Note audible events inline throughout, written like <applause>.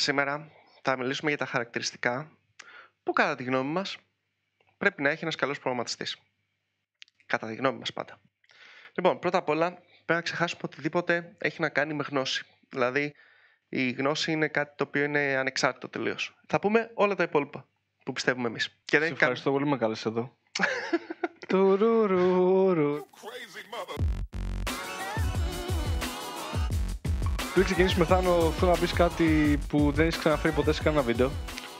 Σήμερα θα μιλήσουμε για τα χαρακτηριστικά που κατά τη γνώμη μας πρέπει να έχει ένας καλός προγραμματιστής. Κατά τη γνώμη μας πάντα. Λοιπόν, πρώτα απ' όλα πρέπει να ξεχάσουμε οτιδήποτε έχει να κάνει με γνώση. Δηλαδή, η γνώση είναι κάτι το οποίο είναι ανεξάρτητο τελείως. Θα πούμε όλα τα υπόλοιπα που πιστεύουμε εμείς. Και δεν ευχαριστώ πολύ με κάλεσε εδώ. <laughs> Πριν ξεκινήσουμε, Θάνο, θέλω να πεις κάτι που δεν έχεις ξαναφέρει ποτέ σε κανένα βίντεο.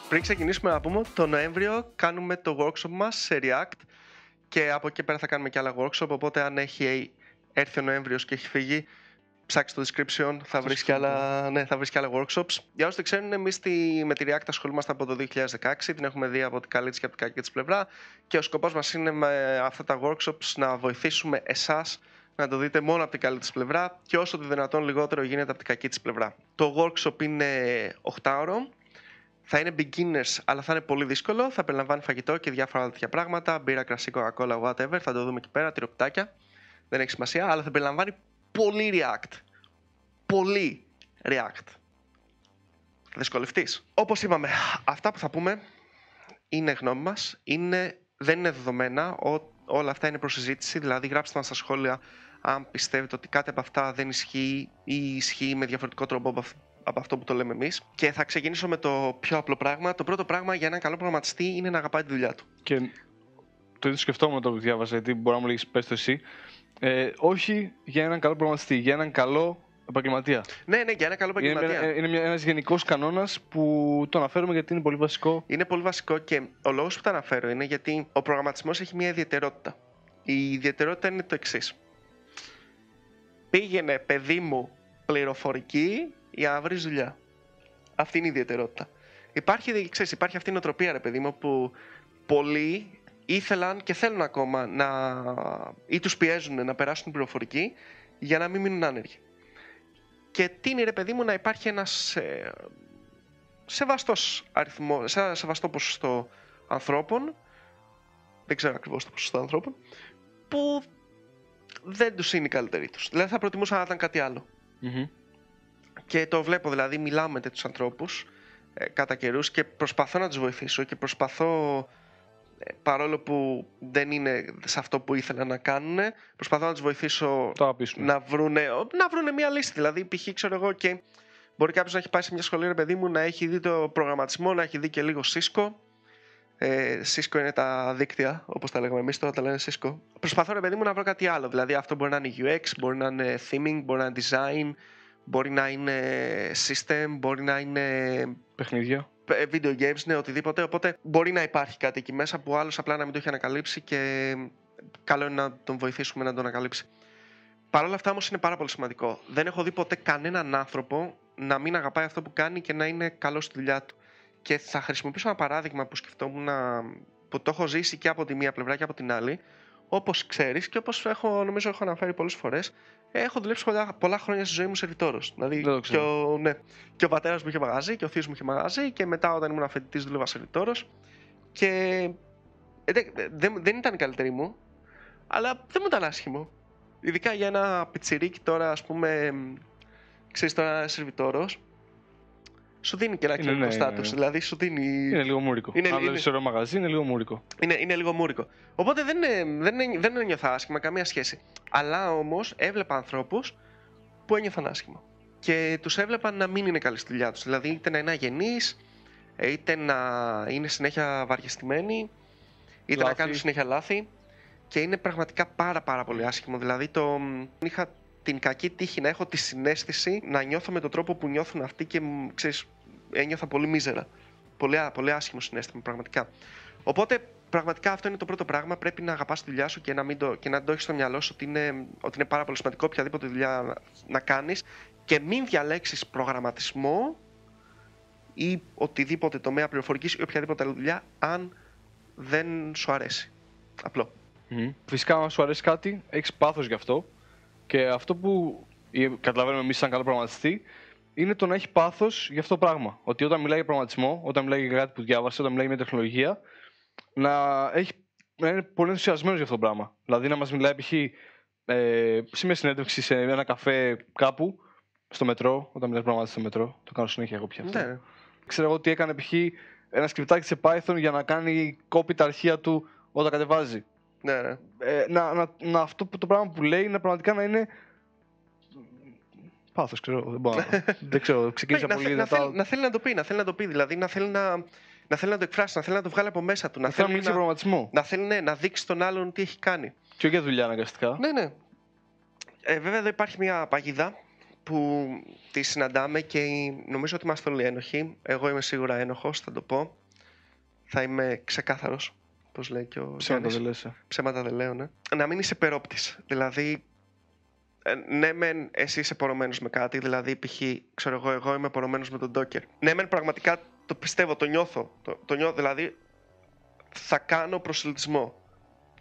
Πριν ξεκινήσουμε να πούμε, το Νοέμβριο κάνουμε το workshop μας σε React και από εκεί πέρα θα κάνουμε και άλλα workshop, οπότε αν έχει έρθει ο Νοέμβριος και έχει φύγει, ψάξει το description, θα βρεις και, άλλα, ναι, θα βρεις και άλλα workshops. Για όσοι δεν ξέρουν, εμείς με τη React ασχολούμαστε από το 2016, την έχουμε δει από την καλή της και από την κακή της πλευρά και ο σκοπός μας είναι με αυτά τα workshops να βοηθήσουμε εσάς να το δείτε μόνο από την καλή της πλευρά και όσο το δυνατόν λιγότερο γίνεται από την κακή της πλευρά. Το workshop είναι 8 ώρο. Θα είναι beginners, αλλά θα είναι πολύ δύσκολο. Θα περιλαμβάνει φαγητό και διάφορα τέτοια πράγματα. Μπύρα, κρασί, coca whatever. Θα το δούμε εκεί πέρα, τυροπιτάκια. Δεν έχει σημασία, αλλά θα περιλαμβάνει πολύ React. Πολύ React. Θα δυσκολευτείς. Όπως είπαμε, αυτά που θα πούμε είναι γνώμη μας. δεν είναι δεδομένα. όλα αυτά είναι προσυζήτηση. Δηλαδή, γράψτε μας στα σχόλια αν πιστεύετε ότι κάτι από αυτά δεν ισχύει ή ισχύει με διαφορετικό τρόπο από αυτό που το λέμε εμείς. Και θα ξεκινήσω με το πιο απλό πράγμα. Το πρώτο πράγμα για έναν καλό προγραμματιστή είναι να αγαπάει τη δουλειά του. Και το ίδιο σκεφτόμουν το που διάβαζα, γιατί μπορεί να μου λέγεις, πες το εσύ. Ε, όχι για έναν καλό προγραμματιστή, για έναν καλό επαγγελματία. Ναι, ναι, για έναν καλό επαγγελματία. Είναι, είναι ένας γενικός κανόνας που το αναφέρουμε γιατί είναι πολύ βασικό. Είναι πολύ βασικό και ο λόγος που το αναφέρω είναι γιατί ο προγραμματισμός έχει μια ιδιαιτερότητα. Η ιδιαιτερότητα είναι το εξής πήγαινε παιδί μου πληροφορική για να βρεις δουλειά. Αυτή είναι η ιδιαιτερότητα. Υπάρχει, ξέρεις, υπάρχει αυτή η νοοτροπία, ρε παιδί μου, που πολλοί ήθελαν και θέλουν ακόμα να ή τους πιέζουν να περάσουν πληροφορική για να μην μείνουν άνεργοι. Και τι είναι, ρε παιδί μου, να υπάρχει ένας ε, σεβαστός αριθμό, σε, σεβαστό ποσοστό ανθρώπων, δεν ξέρω ακριβώς το ποσοστό ανθρώπων, που δεν τους είναι οι καλύτεροι τους. Δηλαδή θα προτιμούσα να ήταν κάτι Και το βλέπω, δηλαδή μιλάω με τέτοιους ανθρώπους ε, κατά καιρούς και προσπαθώ να τους βοηθήσω και προσπαθώ ε, παρόλο που δεν είναι σε αυτό που ήθελα να κάνουν, προσπαθώ να τους βοηθήσω να βρούνε, να βρούνε μια λύση. Δηλαδή, π.χ. ξέρω εγώ και μπορεί κάποιος να έχει πάει σε μια σχολή, ρε παιδί μου, να έχει δει το προγραμματισμό, να έχει δει και λίγο Cisco ε, Cisco είναι τα δίκτυα, όπως τα λέγαμε εμείς, τώρα τα λένε Cisco. Προσπαθώ, ρε παιδί μου, να βρω κάτι άλλο. Δηλαδή, αυτό μπορεί να είναι UX, μπορεί να είναι theming, μπορεί να είναι design, μπορεί να είναι system, μπορεί να είναι. Παιχνίδια. Ε, video games, ναι, οτιδήποτε. Οπότε μπορεί να υπάρχει κάτι εκεί μέσα που άλλος απλά να μην το έχει ανακαλύψει και καλό είναι να τον βοηθήσουμε να το ανακαλύψει. Παρ' όλα αυτά όμως είναι πάρα πολύ σημαντικό. Δεν έχω δει ποτέ κανέναν άνθρωπο να μην αγαπάει αυτό που κάνει και να είναι καλό στη δουλειά του. Και θα χρησιμοποιήσω ένα παράδειγμα που σκεφτόμουν που το έχω ζήσει και από τη μία πλευρά και από την άλλη. Όπως ξέρεις και όπως έχω, νομίζω έχω αναφέρει πολλές φορές, έχω δουλέψει πολλά, πολλά χρόνια στη ζωή μου σερβιτόρος. Δηλαδή και ο, ναι, και ο πατέρας μου είχε μαγαζί και ο θείος μου είχε μαγαζί και μετά όταν ήμουν αφεντητής δούλευα σερβιτόρος. Και ε, δεν, δεν ήταν η καλύτερη μου, αλλά δεν μου ήταν άσχημο. Ειδικά για ένα πιτσιρίκι τώρα, ας πούμε, ξέρεις τώρα σερβιτόρος, σου δίνει και ένα κοινωνικό ναι, στάτου. Ναι. Δηλαδή σου δίνει. Είναι λίγο μούρικο. Είναι, Αν είναι... ωραίο μαγαζί, είναι λίγο μούρικο. Είναι, είναι λίγο μούρικο. Οπότε δεν, δεν, δεν ένιωθα άσχημα, καμία σχέση. Αλλά όμως έβλεπα ανθρώπους που ένιωθαν άσχημα. Και τους έβλεπα να μην είναι καλή στη δουλειά τους. Δηλαδή είτε να είναι αγενείς, είτε να είναι συνέχεια βαριεστημένοι, είτε λάθη. να κάνουν συνέχεια λάθη. Και είναι πραγματικά πάρα πάρα πολύ άσχημο. Δηλαδή το... είχα την κακή τύχη να έχω τη συνέστηση να νιώθω με τον τρόπο που νιώθουν αυτοί και ξέρεις, ένιωθα πολύ μίζερα. Πολύ, πολύ άσχημο συνέστημα, πραγματικά. Οπότε, πραγματικά αυτό είναι το πρώτο πράγμα. Πρέπει να αγαπάς τη δουλειά σου και να, μην το, και να το έχεις στο μυαλό σου ότι είναι, ότι είναι πάρα πολύ σημαντικό οποιαδήποτε δουλειά να, να κάνεις και μην διαλέξεις προγραμματισμό ή οτιδήποτε τομέα πληροφορικής ή οποιαδήποτε άλλη δουλειά αν δεν σου αρέσει. Απλό. Mm. Φυσικά, αν σου αρέσει κάτι, έχεις πάθος γι' αυτό και αυτό που καταλαβαίνουμε εμείς σαν καλό προγραμματιστή είναι το να έχει πάθος για αυτό το πράγμα. Ότι όταν μιλάει για προγραμματισμό, όταν μιλάει για κάτι που διάβασε, όταν μιλάει για τεχνολογία, να, έχει, να είναι πολύ ενθουσιασμένος για αυτό το πράγμα. Δηλαδή να μας μιλάει π.χ. Ε, σε μια συνέντευξη σε ένα καφέ κάπου στο μετρό, όταν μιλάς προγραμματιστή στο μετρό, το κάνω συνέχεια εγώ πια αυτό. Ναι. Ξέρω εγώ τι έκανε π.χ. ένα σκριπτάκι σε Python για να κάνει copy τα αρχεία του όταν κατεβάζει. Ναι, ναι. Ε, να, να, να, αυτό που, το πράγμα που λέει να πραγματικά να είναι. Πάθος, ξέρω. εγώ, Δεν, μπορώ, να- <laughs> δεν ξέρω. Ξεκίνησα να, πολύ θε- να, δυνατά. θέλει, να θέλει να το πει, να θέλει να το πει. Δηλαδή να θέλει να, να, θέλει να το εκφράσει, να θέλει να το βγάλει από μέσα του. Να Θέλω να θέλει μιλήσει για να, προγραμματισμό. να, θέλει ναι, να δείξει τον άλλον τι έχει κάνει. Και όχι για δουλειά αναγκαστικά. Ναι, ναι. Ε, βέβαια εδώ υπάρχει μια παγίδα που τη συναντάμε και η- νομίζω ότι είμαστε όλοι ένοχοι. Εγώ είμαι σίγουρα ένοχος, θα το πω. Θα είμαι ξεκάθαρος, όπως λέει και ο Ψέματα Γιάννης. δεν λες. ε. Ψέματα δεν λέω, ναι. Να μην είσαι περόπτης. Δηλαδή, ε, ναι μεν εσύ είσαι πορωμένος με κάτι, δηλαδή π.χ. ξέρω εγώ, εγώ είμαι πορωμένος με τον Docker. Ναι μεν πραγματικά το πιστεύω, το νιώθω. Το, το νιώθω, δηλαδή θα κάνω προσελτισμό.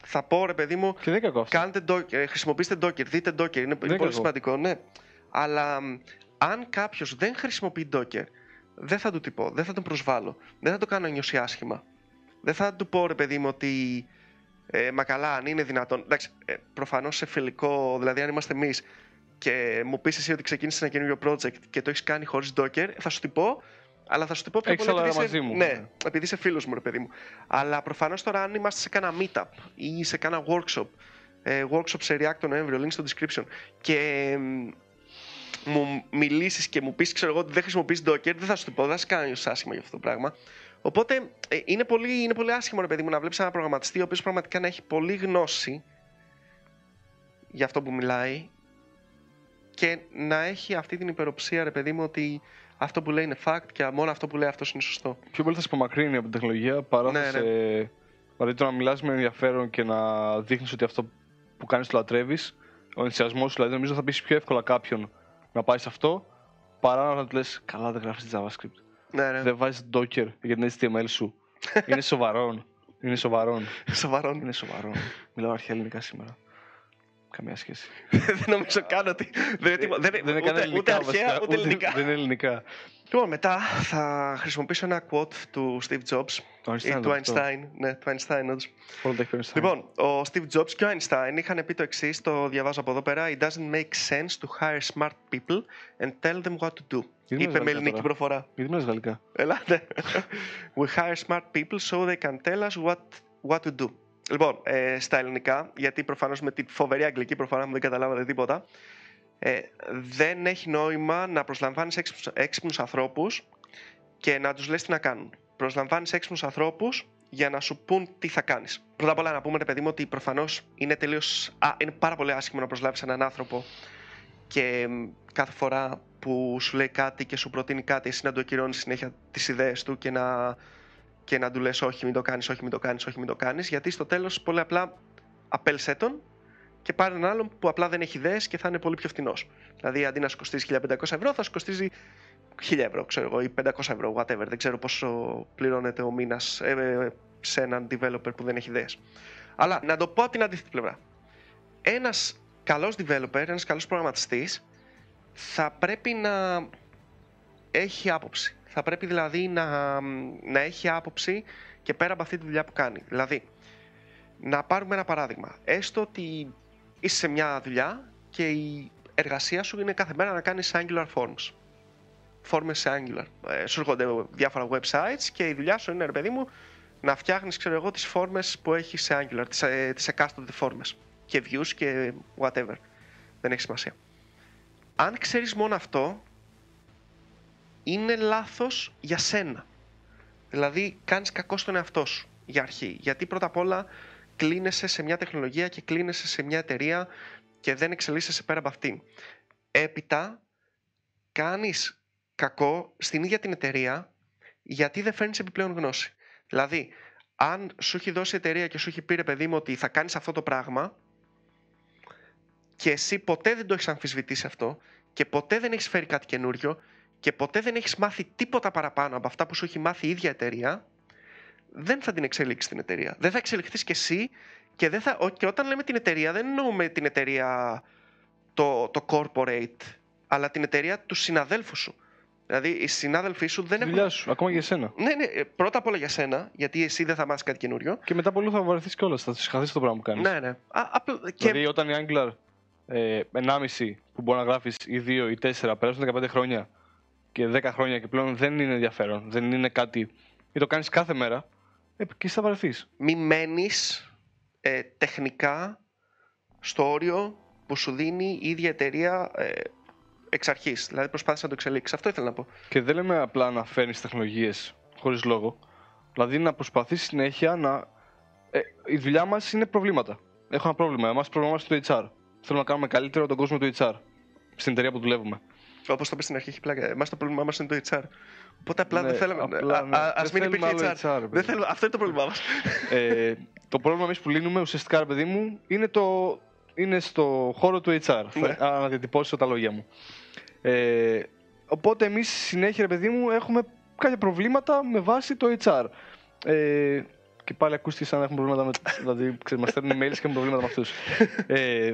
Θα πω ρε παιδί μου, Και δεν είναι κακό αυτό. Κάντε Docker, ε, χρησιμοποιήστε Docker, δείτε Docker, είναι, είναι πολύ κακό. σημαντικό, ναι. Αλλά μ, αν κάποιος δεν χρησιμοποιεί Docker, δεν θα του τι πω, δεν θα τον προσβάλλω, δεν θα το κάνω να νιώσει άσχημα. Δεν θα του πω ρε παιδί μου ότι ε, μα καλά, αν είναι δυνατόν. Εντάξει, ε, προφανώς σε φιλικό, δηλαδή αν είμαστε εμείς και μου πεις εσύ ότι ξεκίνησες ένα καινούριο project και το έχεις κάνει χωρίς Docker, θα σου την πω, αλλά θα σου την πω πιο Έχεις πολύ άλλα επειδή είσαι, μαζί μου. ναι, επειδή είσαι φίλος μου, ρε παιδί μου. Αλλά προφανώς τώρα, αν είμαστε σε κάνα meetup ή σε κάνα workshop, ε, workshop σε React τον Νοέμβριο, link στο description, και μ, μου μιλήσεις και μου πεις, ξέρω εγώ, ότι δεν χρησιμοποιείς Docker, δεν θα σου το πω, δεν θα σε κάνω να νιώσεις άσχημα για αυτό το πράγμα. Οπότε ε, είναι, πολύ, είναι πολύ άσχημο, ρε παιδί μου, να βλέπεις ένα προγραμματιστή ο οποίος πραγματικά να έχει πολύ γνώση για αυτό που μιλάει και να έχει αυτή την υπεροψία, ρε παιδί μου, ότι αυτό που λέει είναι fact και μόνο αυτό που λέει αυτός είναι σωστό. Πιο πολύ θα σε απομακρύνει από την τεχνολογία παρά Ναι, θα σε. Δηλαδή το να μιλάς με ενδιαφέρον και να δείχνεις ότι αυτό που κάνεις το λατρεύεις, ο ενθουσιασμός σου, δηλαδή νομίζω θα πει πιο εύκολα κάποιον να πάει σε αυτό παρά να του λες: Καλά, δεν γράφεις JavaScript. Ναι, ναι. Δεν βάζεις Docker για την HTML σου. <laughs> είναι σοβαρόν. Είναι σοβαρόν. Σοβαρό. Είναι σοβαρόν. Μιλάω αρχαία ελληνικά σήμερα. Καμία σχέση. <laughs> δεν νομίζω καν ότι. Δεν είναι, τίποτα- δεν είναι, είναι ούτε, καν ελληνικά. ούτε αρχαία, βασικά. ούτε ελληνικά. Δεν είναι ελληνικά. Λοιπόν, μετά θα χρησιμοποιήσω ένα quote του Steve Jobs. Το ή Einstein. του αυτό. Einstein. Ναι, του Einstein, όντως. Όλα τα έχει πει ο Einstein. Λοιπόν, ο Steve Jobs και ο Einstein είχαν πει το εξής, το διαβάζω από εδώ πέρα. It doesn't make sense to hire smart people and tell them what to do. Γιατί Είπε μιλάς με γαλλικά ελληνική τώρα; προφορά. Γιατί μιλάς γαλλικά. Ελάτε. <laughs> We hire smart people so they can tell us what, what to do. Λοιπόν, ε, στα ελληνικά, γιατί προφανώς με τη φοβερή αγγλική προφορά μου δεν καταλάβατε τίποτα, ε, δεν έχει νόημα να προσλαμβάνεις έξυπνους, έξυπνους ανθρώπους και να τους λες τι να κάνουν. Προσλαμβάνεις έξυπνους ανθρώπους για να σου πούν τι θα κάνεις. Πρώτα απ' όλα να πούμε, ρε παιδί μου, ότι προφανώς είναι, τελείως, α, είναι πάρα πολύ άσχημο να προσλάβεις έναν άνθρωπο και μ, κάθε φορά που σου λέει κάτι και σου προτείνει κάτι, εσύ να του ακυρώνεις συνέχεια τις ιδέες του και να, και να του λες όχι μην το κάνεις, όχι μην το κάνεις, όχι μην το κάνεις, γιατί στο τέλος πολύ απλά απέλσέ τον και πάρει έναν άλλον που απλά δεν έχει ιδέες και θα είναι πολύ πιο φθηνός. Δηλαδή αντί να σου κοστίζει 1500 ευρώ θα σου κοστίζει 1000 ευρώ, ξέρω εγώ, ή 500 ευρώ, whatever. Δεν ξέρω πόσο πληρώνεται ο μήνας ε, ε, σε έναν developer που δεν έχει ιδέες. Αλλά να το πω από την αντίθετη πλευρά. Ένας καλός developer, ένας καλός προγραμματιστής θα πρέπει να έχει άποψη. Θα πρέπει δηλαδή να, να έχει άποψη και πέρα από αυτή τη δουλειά που κάνει. Δηλαδή, να πάρουμε ένα παράδειγμα. Έστω ότι είσαι σε μια δουλειά και η εργασία σου είναι κάθε μέρα να κάνεις Angular Forms. Forms σε Angular. Ε, σου έρχονται διάφορα websites και η δουλειά σου είναι, ρε παιδί μου, να φτιάχνεις, ξέρω εγώ, τις forms που έχεις σε Angular, τις, ε, τις εκάστοτε forms και views και whatever. Δεν έχει σημασία. Αν ξέρεις μόνο αυτό, είναι λάθος για σένα. Δηλαδή, κάνεις κακό στον εαυτό σου για αρχή. Γιατί πρώτα απ' όλα κλείνεσαι σε μια τεχνολογία και κλείνεσαι σε μια εταιρεία και δεν εξελίσσεσαι πέρα από αυτήν. Έπειτα, κάνεις κακό στην ίδια την εταιρεία γιατί δεν φέρνεις επιπλέον γνώση. Δηλαδή, αν σου έχει δώσει η εταιρεία και σου έχει πει ρε παιδί μου ότι θα κάνεις αυτό το πράγμα και εσύ ποτέ δεν το έχεις αμφισβητήσει αυτό και ποτέ δεν έχεις φέρει κάτι καινούριο και ποτέ δεν έχεις μάθει τίποτα παραπάνω από αυτά που σου έχει μάθει η ίδια εταιρεία, δεν θα την εξελίξεις την εταιρεία. Δεν θα εξελιχθείς κι εσύ και, δεν θα, ο- και όταν λέμε την εταιρεία δεν εννοούμε την εταιρεία το, το corporate, αλλά την εταιρεία τους συναδέλφους σου. Δηλαδή οι συνάδελφοί σου δεν Τη έχουν... δουλειά σου, ακόμα για σένα. Ναι, ναι, ε, πρώτα απ' όλα για σένα, γιατί εσύ δεν θα μάθεις κάτι καινούριο. Και μετά πολύ θα βαρεθείς κιόλας. Θα συγχαθεί το πράγμα που κάνεις. Ναι, ναι. Α, απλ- και... Δηλαδή, όταν η Angular ε, 1,5 που μπορεί να γράφεις ή 2 ή 4, περάσουν 15 χρόνια και 10 χρόνια και πλέον δεν είναι ενδιαφέρον. Δεν είναι κάτι. ή το κάνεις κάθε μέρα. Ε, και θα βαρεθεί. Μη μένεις ε, τεχνικά στο όριο που σου δίνει η ίδια εταιρεία ε, εξ αρχής. Δηλαδή προσπάθησες να το εξελίξεις. Αυτό ήθελα να πω. Και δεν λέμε απλά να φέρνεις τεχνολογίες χωρίς λόγο. Δηλαδή να προσπαθείς συνέχεια να. Ε, η δουλειά μας είναι προβλήματα. Έχω ένα πρόβλημα. Εμάς το πρόβλημα μας είναι το HR. Θέλουμε να κάνουμε καλύτερο τον κόσμο του HR. Στην εταιρεία που δουλεύουμε. Όπως το είπες στην αρχή, έχει πλάκα. Εμάς το πρόβλημά μας είναι το HR. Οπότε απλά Ναι, δεν θέλαμε. απλά, ναι. Α Δεν μην θέλουμε υπήρχε άλλο HR. HR, δεν παιδί. θέλουμε... Αυτό είναι το πρόβλημά μας. ε, το πρόβλημα εμείς που λύνουμε ουσιαστικά, ρε παιδί μου, είναι, το, είναι στο χώρο του HR. Ναι. Θα αναδιατυπώσω τα λόγια μου. Ε, οπότε εμείς συνέχεια, ρε παιδί μου, έχουμε κάποια προβλήματα με βάση το HR. Ε, και πάλι ακούστηκε σαν να έχουμε προβλήματα με. δηλαδή, ξέρεις, μας στέλνουν emails και έχουμε προβλήματα με αυτούς. Ε,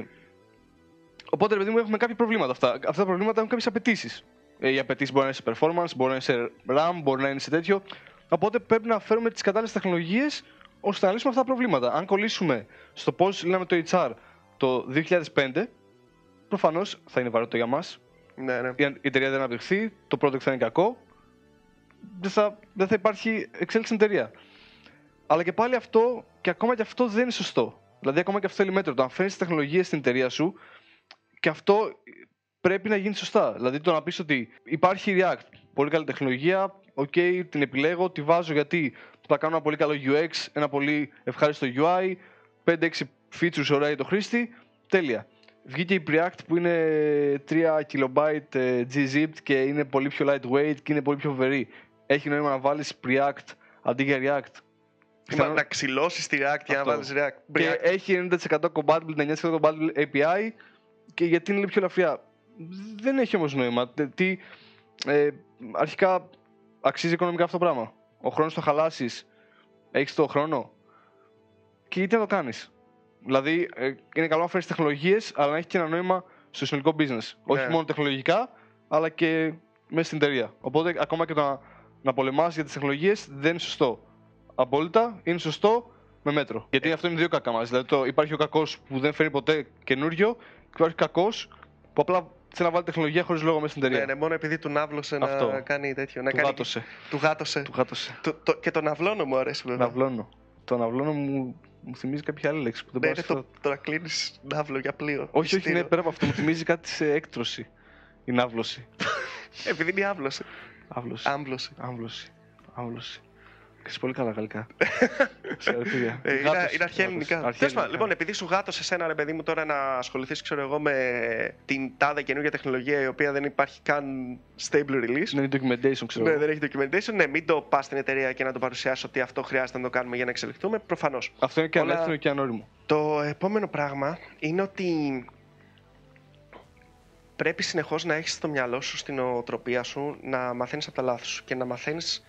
οπότε, ρε παιδί μου, έχουμε κάποια προβλήματα αυτά. Αυτά τα προβλήματα έχουν κάποιες απαιτήσεις. Ε, οι απαιτήσεις μπορεί να είναι σε performance, μπορεί να είναι σε RAM, μπορεί να είναι σε τέτοιο. Οπότε πρέπει να φέρουμε τις κατάλληλες τεχνολογίες ώστε να λύσουμε αυτά τα προβλήματα. Αν κολλήσουμε στο πώς λύναμε το HR το 2005, προφανώς θα είναι βαρετό για μας. ναι, ναι. Η εταιρεία δεν αναπτυχθεί, το product θα είναι κακό. Δεν θα, δεν θα υπάρχει εξέλιξη στην εταιρεία. Αλλά και πάλι αυτό, και ακόμα και αυτό δεν είναι σωστό. Δηλαδή, ακόμα και αυτό θέλει μέτρο. Το αν φέρνεις τεχνολογίες στην εταιρεία σου, και αυτό πρέπει να γίνει σωστά. Δηλαδή, το να πεις ότι υπάρχει React, πολύ καλή τεχνολογία, οκ, την επιλέγω, τη βάζω γιατί θα κάνω ένα πολύ καλό UX, ένα πολύ ευχάριστο UI, 5-6 features ωραία για το χρήστη, τέλεια. Βγήκε η Preact που είναι 3 KB ε, gzipped και είναι πολύ πιο lightweight και είναι πολύ πιο βερή. Έχει νόημα να βάλεις Preact αντί για React. Να, Πιθανό- να ξυλώσεις τη React για να Αυτό. βάλεις React. και React. έχει 90% compatible, 99% compatible API και γιατί είναι λίγο πιο ελαφριά. Δεν έχει όμως νόημα. Τε- Τι, ε, αρχικά αξίζει οικονομικά αυτό το πράγμα. Ο χρόνος το χαλάσεις, έχεις το χρόνο και γιατί να το κάνεις. Δηλαδή ε, είναι καλό να φέρεις τεχνολογίες αλλά να έχει και ένα νόημα στο συνολικό business. Όχι Ναι. μόνο τεχνολογικά αλλά και μέσα στην εταιρεία. Οπότε ακόμα και το να, να πολεμάς για τις τεχνολογίες δεν είναι σωστό. Απόλυτα είναι σωστό με μέτρο. Γιατί αυτό είναι δύο κακά μας. Δηλαδή το, υπάρχει ο κακός που δεν φέρνει ποτέ καινούριο και υπάρχει κακός που απλά θέλει να βάλει τεχνολογία χωρίς λόγο μέσα στην εταιρεία. Ναι, ναι, μόνο επειδή του ναύλωσε να Αυτό. κάνει τέτοιο. Να Του κάνει... γάτωσε. Του γάτωσε. Του γάτωσε. Το- το- Και τον αυλώνω μου αρέσει βέβαια. Ναυλώνω. Το ναυλώνω μου, μου θυμίζει κάποια άλλη λέξη που δεν Ναι, μπορώ είναι να το, σκεφτώ. το να κλείνει ναύλο για πλοίο. Όχι, όχι, Εισιτήριο. ναι, πέρα από αυτό. Μου θυμίζει κάτι σε έκτρωση. Η ναύλωση. Επειδή είναι άβλωση. Άβλωση. Άμβλωση. Άμβλωση. Άμβλωση. Ξέρεις πολύ καλά γαλλικά. <laughs> Συγχαρητήρια. Ε, είναι, Γάτος, είναι αρχαία ελληνικά. γάτος. Τέλος πάντων, Αρχαία λοιπόν, επειδή σου γάτωσε σένα, ρε παιδί μου, τώρα να ασχοληθείς, ξέρω εγώ, με την τάδε καινούργια τεχνολογία η οποία δεν υπάρχει καν stable release. Είναι documentation, ξέρω. Ναι, εγώ. δεν έχει documentation. Ναι, μην το πας στην εταιρεία και να το παρουσιάσει ότι αυτό χρειάζεται να το κάνουμε για να εξελιχθούμε. Προφανώς. Αυτό είναι και Όλα- ανεύθυνο και ανώριμο. Το επόμενο πράγμα είναι ότι πρέπει συνεχώς να έχεις στο μυαλό σου, στην οτροπία σου, να μαθαίνεις από τα λάθη σου και να μαθαίνεις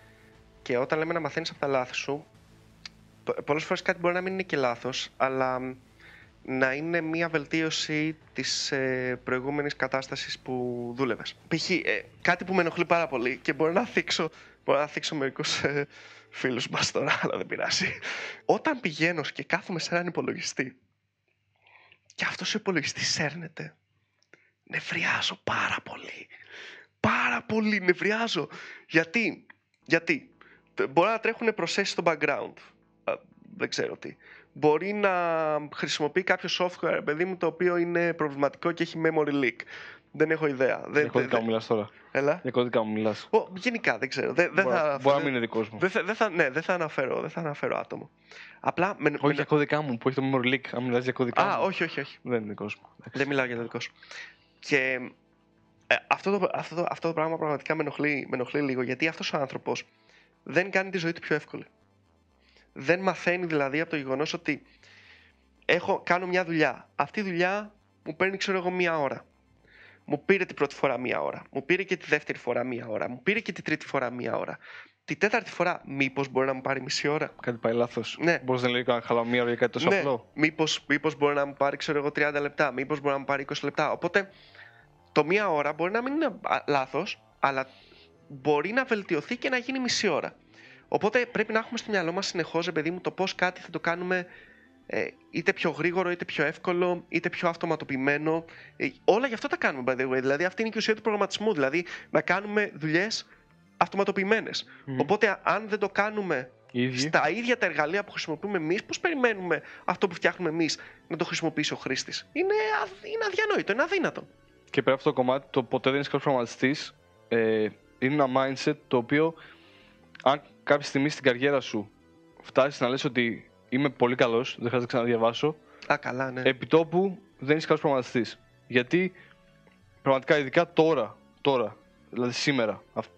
και όταν λέμε να μαθαίνεις από τα λάθη σου πο- πολλές φορές κάτι μπορεί να μην είναι και λάθος αλλά μ, να είναι μια βελτίωση της ε, προηγούμενης κατάστασης που δούλευες. Π.χ. ε, κάτι που με ενοχλεί πάρα πολύ και μπορεί να θίξω, μπορεί να θίξω μερικούς ε, φίλους μας τώρα, <laughs> αλλά δεν πειράζει. Όταν πηγαίνω και κάθομαι σε έναν υπολογιστή και αυτός ο υπολογιστής σέρνεται, νευριάζω πάρα πολύ. Πάρα πολύ νευριάζω. Γιατί, γιατί; Τε- μπορεί να τρέχουν προσθέσεις στο background. Α, δεν ξέρω τι. Μπορεί να χρησιμοποιεί κάποιο software, παιδί μου, το οποίο είναι προβληματικό και έχει memory leak. Δεν έχω ιδέα. Δεν, Για κώδικα δεν- μου μιλάς τώρα. Έλα. Για κώδικα μου μιλάς. Ω, γενικά δεν ξέρω. Δεν, δεν Μπορεί- θα, Μπορεί να δεν- μην είναι δικός μου. δεν θα, δεν θα, ναι, δεν θα αναφέρω, δεν θα αναφέρω άτομο. Απλά με, Όχι με- για κώδικα μου που έχει το memory leak. Αν μιλάς για κώδικα Α, μου. όχι, όχι, όχι. Δεν είναι δικός μου. Εντάξει. Δεν μιλάω για το δικό σου. Και ε, αυτό, το, αυτό, το, αυτό το πράγμα πραγματικά με ενοχλεί, με ενοχλεί λίγο γιατί αυτός ο άνθρωπος δεν κάνει τη ζωή του πιο εύκολη. Δεν μαθαίνει δηλαδή από το γεγονός ότι έχω, κάνω μια δουλειά. Αυτή η δουλειά μου παίρνει ξέρω εγώ μία ώρα. Μου πήρε την πρώτη φορά μία ώρα. Μου πήρε και τη δεύτερη φορά μία ώρα. Μου πήρε και τη τρίτη φορά μία ώρα. Τη τέταρτη φορά μήπως μπορεί να μου πάρει μισή ώρα. Κάτι πάει λάθος. Ναι. Μπορείς να λέει κανένα χαλαμία ώρα για κάτι τόσο ναι, απλό. Μήπως, μήπως μπορεί να μου πάρει ξέρω εγώ 30 λεπτά, μήπως μπορεί να μου πάρει 20 λεπτά. Οπότε το μία ώρα μπορεί να μην είναι α, λάθος, αλλά μπορεί να βελτιωθεί και να γίνει μισή ώρα. Οπότε πρέπει να έχουμε στο μυαλό μας συνεχώς, ρε παιδί μου, το πώς κάτι θα το κάνουμε ε, είτε πιο γρήγορο, είτε πιο εύκολο, είτε πιο αυτοματοποιημένο. Ε, όλα γι' αυτό τα κάνουμε, by the way. Δηλαδή, αυτή είναι και η ουσία του προγραμματισμού. Δηλαδή, να κάνουμε δουλειές αυτοματοποιημένες. Οπότε, αν δεν το κάνουμε ίδιοι. στα ίδια τα εργαλεία που χρησιμοποιούμε εμείς, πώς περιμένουμε αυτό που φτιάχνουμε εμείς να το χρησιμοποιήσει ο χρήστης; Είναι, αδ- είναι αδιανόητο, είναι αδύνατο. Και πέρα από αυτό το κομμάτι, το ποτέ δεν είσαι καλός προγραμματιστής, ε, είναι ένα mindset το οποίο, αν κάποια στιγμή στην καριέρα σου φτάσεις να λες ότι είμαι πολύ καλός, δεν χρειάζεται να ξαναδιαβάσω, Α, καλά, ναι. επί τόπου δεν είσαι καλός προγραμματιστής. Γιατί πραγματικά, ειδικά τώρα, τώρα, δηλαδή σήμερα, αυ-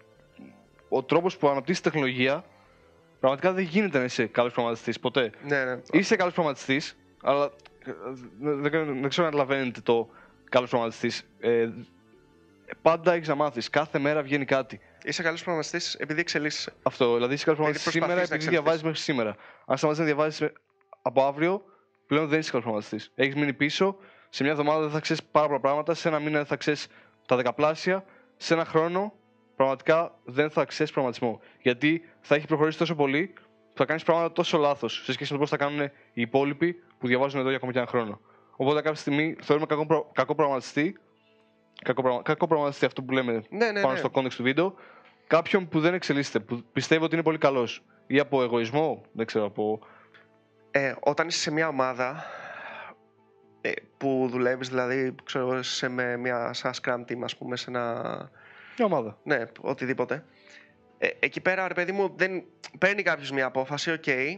ο τρόπος που αναπτύσσεις τεχνολογία, πραγματικά δεν γίνεται να είσαι καλός προγραμματιστής ποτέ. ναι, ναι. Είσαι καλός προγραμματιστής, αλλά ε, δεν, δεν, δεν ξέρω αν καταλαβαίνετε το καλός προγραμματιστής. Ε, πάντα έχεις να μάθεις. Κάθε μέρα βγαίνει κάτι. Είσαι καλός προγραμματιστής επειδή εξελίσσεσαι. Αυτό. Δηλαδή είσαι καλός προγραμματιστής προσπαθείς σήμερα να επειδή εξελιχθείς. διαβάζεις μέχρι σήμερα. Αν σταματήσει να διαβάζεις από αύριο, πλέον δεν είσαι καλός προγραμματιστής. Έχεις μείνει πίσω. Σε μια εβδομάδα δεν θα ξέρεις πάρα πολλά πράγματα. Σε ένα μήνα δεν θα ξέρεις τα δεκαπλάσια. Σε ένα χρόνο πραγματικά δεν θα ξέρεις προγραμματισμό. Γιατί θα έχει προχωρήσει τόσο πολύ που θα κάνεις πράγματα τόσο λάθος σε σχέση με το πώς θα κάνουν οι υπόλοιποι που διαβάζουν εδώ για ακόμα και ένα χρόνο. Οπότε κάποια στιγμή θεωρούμε κακό, προ- κακό προγραμματιστή. Κακό, πραγμα- κακό προγραμματιστή αυτό που λέμε Ναι, ναι, πάνω ναι. στο context του βίντεο. Κάποιον που δεν εξελίσσεται, που πιστεύει ότι είναι πολύ καλός. Ή από εγωισμό, δεν ξέρω, από. Ε, όταν είσαι σε μια ομάδα ε, που δουλεύεις, δηλαδή, ξέρω, εγώ, σε με μια σαν Scrum team, ας πούμε, σε ένα Μια ομάδα. Ναι, οτιδήποτε. Ε, εκεί πέρα, ρε παιδί μου, δεν παίρνει κάποιος μια απόφαση, οκ. Ε,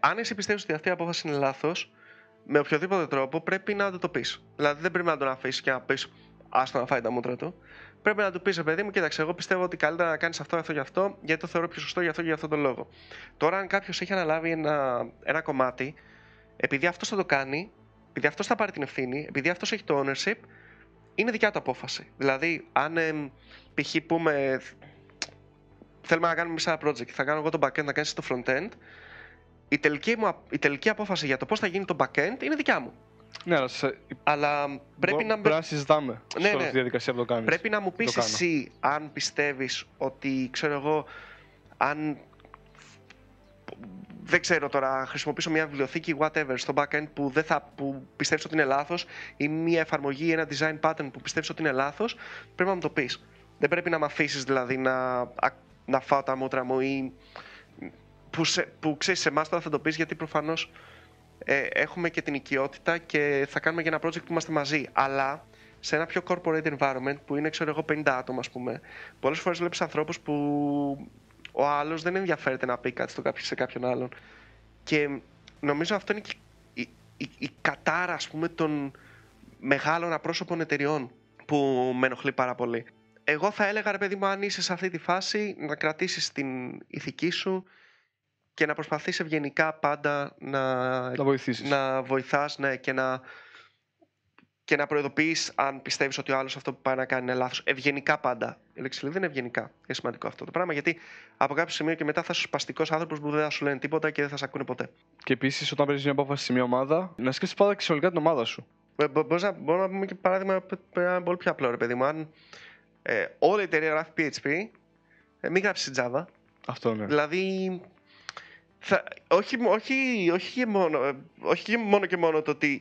αν εσύ πιστεύεις ότι αυτή η απόφαση είναι λάθος, με οποιοδήποτε τρόπο πρέπει να του το πεις. Δηλαδή δεν πρέπει να τον αφήσεις και να πεις άστο να φάει τα μούτρα του. Πρέπει να του πεις, ρε παιδί μου, κοίταξε, εγώ πιστεύω ότι καλύτερα να κάνεις αυτό, αυτό και αυτό, γιατί το θεωρώ πιο σωστό για αυτό και για αυτόν τον λόγο. Τώρα, αν κάποιος έχει αναλάβει ένα, ένα κομμάτι, επειδή αυτός θα το κάνει, επειδή αυτός θα πάρει την ευθύνη, επειδή αυτός έχει το ownership, είναι δικιά του απόφαση. Δηλαδή, αν εμ, π.χ. πούμε θέλουμε να κάνουμε εμείς ένα project και θα κάνω εγώ το backend να κάνεις το front-end, η τελική, μου, απ- η τελική απόφαση για το πώς θα γίνει το backend είναι δικιά μου. Ναι, αλλά σε... Αλλά πρέπει μπο- να, πρέπει να συζητάμε Ναι, σε όλη ναι. τη διαδικασία που το κάνεις. πρέπει να μου πεις κάνω. εσύ αν πιστεύεις ότι, ξέρω εγώ, αν δεν ξέρω τώρα, χρησιμοποιήσω μια βιβλιοθήκη whatever στο backend που, δεν θα, που πιστεύεις ότι είναι λάθος ή μια εφαρμογή ή ένα design pattern που πιστεύεις ότι είναι λάθος, πρέπει να μου το πεις. Δεν πρέπει να με αφήσεις δηλαδή να, α- να φάω τα μούτρα μου ή που, σε, που ξέρεις σε εμάς τώρα θα το πεις γιατί προφανώς ε, έχουμε και την οικειότητα και θα κάνουμε και ένα project που είμαστε μαζί. Αλλά σε ένα πιο corporate environment που είναι ξέρω εγώ 50 άτομα ας πούμε, πολλές φορές βλέπεις ανθρώπους που ο άλλος δεν ενδιαφέρεται να πει κάτι στο κάποιο, σε κάποιον άλλον. Και νομίζω αυτό είναι και η, η, η κατάρα ας πούμε των μεγάλων απρόσωπων εταιριών που με ενοχλεί πάρα πολύ. Εγώ θα έλεγα ρε παιδί μου αν είσαι σε αυτή τη φάση να κρατήσεις την ηθική σου και να προσπαθείς ευγενικά πάντα να, Να βοηθήσεις. να βοηθάς ναι, και να και να προειδοποιείς αν πιστεύεις ότι ο άλλος αυτό που πάει να κάνει είναι λάθος. Ευγενικά πάντα. Η λέξη λέει δεν είναι ευγενικά. Είναι σημαντικό αυτό το πράγμα γιατί από κάποιο σημείο και μετά θα είσαι σπαστικός άνθρωπος που δεν θα σου λένε τίποτα και δεν θα σε ακούνε ποτέ. Και επίσης, όταν παίρνει μια απόφαση σε μια ομάδα, να σκέφτεσαι πάντα και συνολικά την ομάδα σου. Ε, μπο- μπορείς να, μπορούμε να πούμε και παράδειγμα π- π- ένα πολύ πιο απλό ρε παιδί μου. Αν ε, όλη η εταιρεία γράφει PHP, ε, μην γράψεις Java. Αυτό ναι. Δηλαδή, θα, όχι, όχι, όχι, και μόνο, ε, όχι και μόνο και μόνο το ότι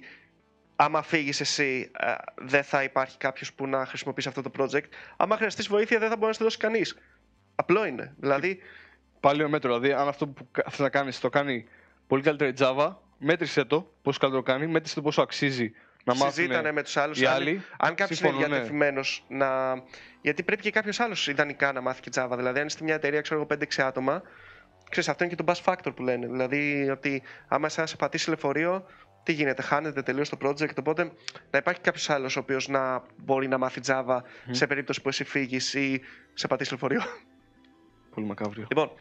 άμα φύγεις εσύ, ε, δεν θα υπάρχει κάποιος που να χρησιμοποιήσει αυτό το project. Άμα χρειαστείς βοήθεια, δεν θα μπορεί να στη δώσει κανείς. Απλό είναι. Δηλαδή, Πάλι ο μέτρο. Δηλαδή, αν αυτό που θες να κάνεις το κάνει πολύ καλύτερα η Java, μέτρησε το πόσο καλύτερο κάνει, μέτρησε το πόσο αξίζει να μάθουν συζήτανε με τους άλλους. οι άλλοι. Αν κάποιος είναι Συμφωνώ, ναι. διατεθειμένος να. Γιατί πρέπει και κάποιος άλλος ιδανικά να μάθει και Java. Δηλαδή, αν είστε μια εταιρεία, ξέρω εγώ, 5-6 άτομα, ξέρεις, αυτό είναι και το bus factor που λένε. Δηλαδή, ότι άμα εσάς σε πατήσει λεωφορείο, τι γίνεται, χάνετε τελείως το project. Οπότε να υπάρχει κάποιος άλλος ο οποίος να μπορεί να μάθει Java σε περίπτωση που εσύ φύγεις ή σε πατήσεις λεωφορείο. Πολύ μακάβριο. Λοιπόν,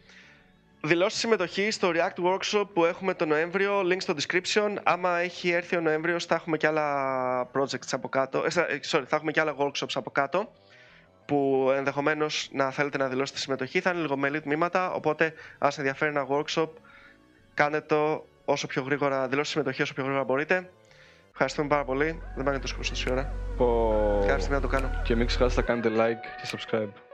δηλώσεις συμμετοχή στο React Workshop που έχουμε το Νοέμβριο. Link στο description. Άμα έχει έρθει ο Νοέμβριος, θα έχουμε και άλλα projects από κάτω. Ε, θα- ε, sorry, θα έχουμε και άλλα workshops από κάτω. Που ενδεχομένως να θέλετε να δηλώσετε συμμετοχή. Θα είναι λιγομελή τμήματα. Οπότε, αν σε ενδιαφέρει ένα workshop, κάντε το όσο πιο γρήγορα. Δηλώστε συμμετοχή όσο πιο γρήγορα μπορείτε. Ευχαριστούμε πάρα πολύ. Δεν πάνε τόσο χρόνο ώρα. Πω... Κάποια στιγμή να το κάνω. Και μην ξεχάσετε να κάνετε like και subscribe.